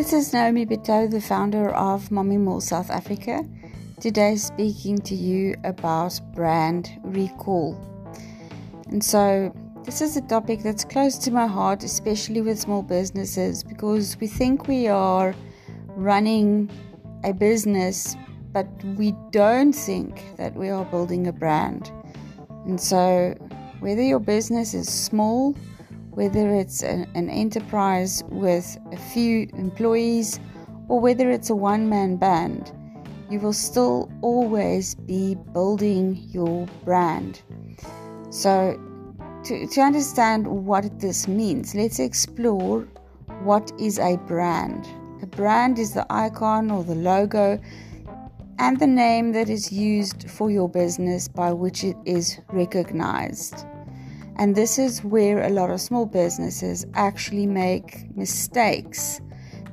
This is Naomi Beto, the founder of Mommy Mall South Africa. Today, speaking to you about brand recall. And so, this is a topic that's close to my heart, especially with small businesses, because we think we are running a business, but we don't think that we are building a brand. And so, whether your business is small, whether it's an, an enterprise with a few employees, or whether it's a one man band, you will still always be building your brand. So, to, to understand what this means, let's explore what is a brand. A brand is the icon or the logo and the name that is used for your business by which it is recognized. And this is where a lot of small businesses actually make mistakes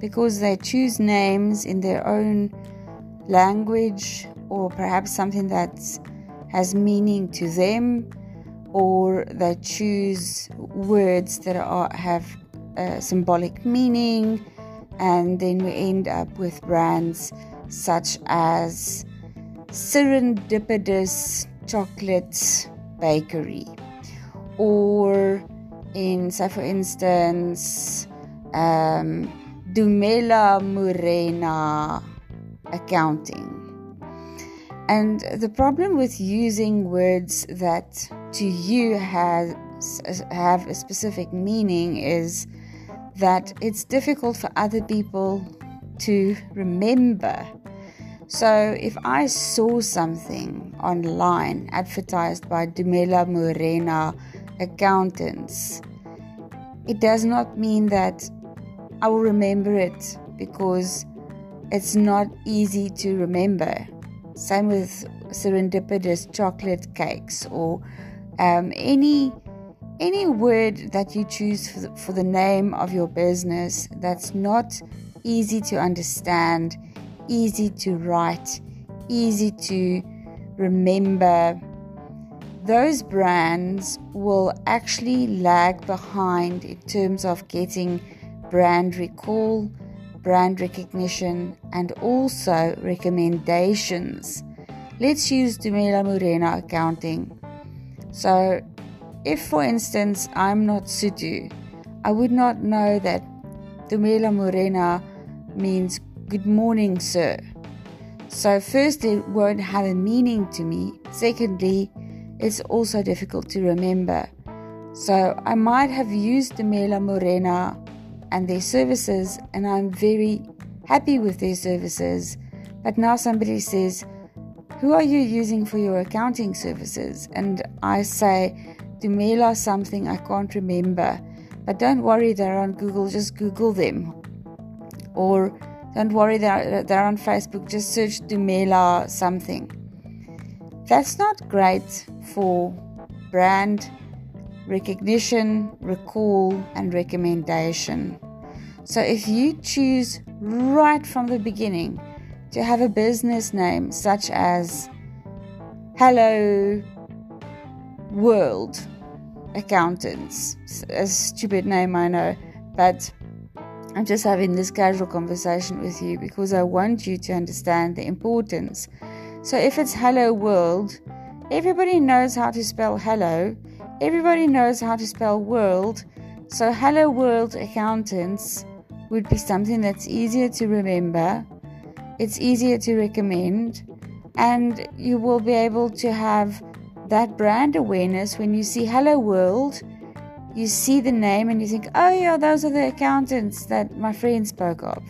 because they choose names in their own language or perhaps something that has meaning to them or they choose words that are, have uh, symbolic meaning and then we end up with brands such as Serendipitous Chocolate Bakery, or in, say, for instance, um, Dumela Morena Accounting. And the problem with using words that to you has have a specific meaning is that it's difficult for other people to remember. So, if I saw something online advertised by Dumela Morena accountants, it does not mean that I will remember it because it's not easy to remember. Same with serendipitous chocolate cakes or um, any any word that you choose for the, for the name of your business that's not easy to understand, easy to write, easy to remember, those brands will actually lag behind in terms of getting brand recall, brand recognition, and also recommendations. Let's use Dumela Morena accounting. So, if for instance I'm not Sotho, I would not know that Dumela Morena means good morning, sir. So, first, it won't have a meaning to me. Secondly, it's also difficult to remember. So, I might have used Dumela Morena and their services, and I'm very happy with their services. But now somebody says, Who are you using for your accounting services? And I say, Dumela something I can't remember. But don't worry, they're on Google, just Google them. Or don't worry, they're, they're on Facebook, just search Dumela something. That's not great for brand recognition, recall, and recommendation. So if you choose right from the beginning to have a business name such as Hello World Accountants, a stupid name, I know, but I'm just having this casual conversation with you because I want you to understand the importance. So if it's Hello World, everybody knows how to spell hello, everybody knows how to spell world. So Hello World Accountants would be something that's easier to remember, it's easier to recommend, and you will be able to have that brand awareness when you see Hello World, you see the name and you think, oh, yeah, those are the accountants that my friend spoke of.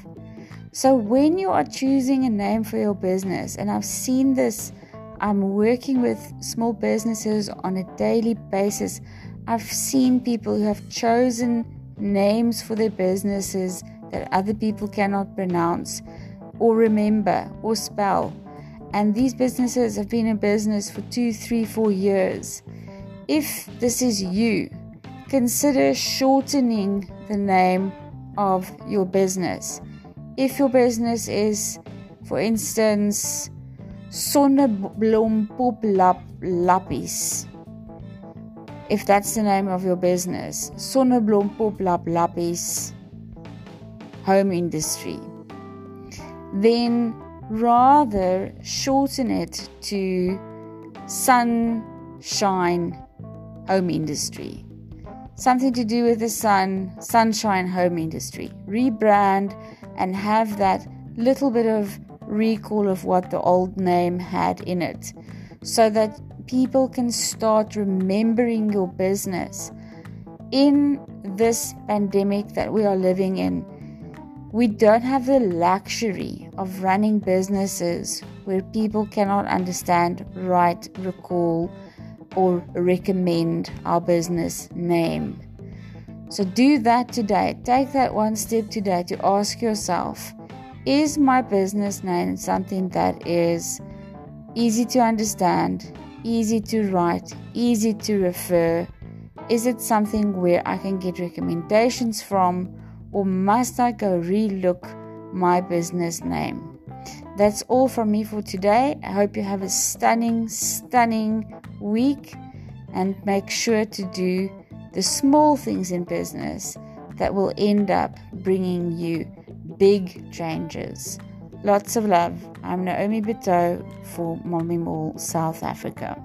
So, when you are choosing a name for your business, and I've seen this, I'm working with small businesses on a daily basis. I've seen people who have chosen names for their businesses that other people cannot pronounce or remember or spell and these businesses have been in business for two, three, four years. If this is you, consider shortening the name of your business. If your business is, for instance, Sonneblompop Lappies, if that's the name of your business, Sonneblompop Lappies home industry, then rather shorten it to sunshine home industry. Something to do with the sun, sunshine home industry. Rebrand and have that little bit of recall of what the old name had in it so that people can start remembering your business. In this pandemic that we are living in, we don't have the luxury of running businesses where people cannot understand, write, recall, or recommend our business name. So do that today. Take that one step today to ask yourself is my business name something that is easy to understand, easy to write, easy to refer? Is it something where I can get recommendations from, or must I go relook my business name? That's all from me for today. I hope you have a stunning, stunning week and make sure to do the small things in business that will end up bringing you big changes. Lots of love. I'm Naomi Beto for Mommy Mall, South Africa.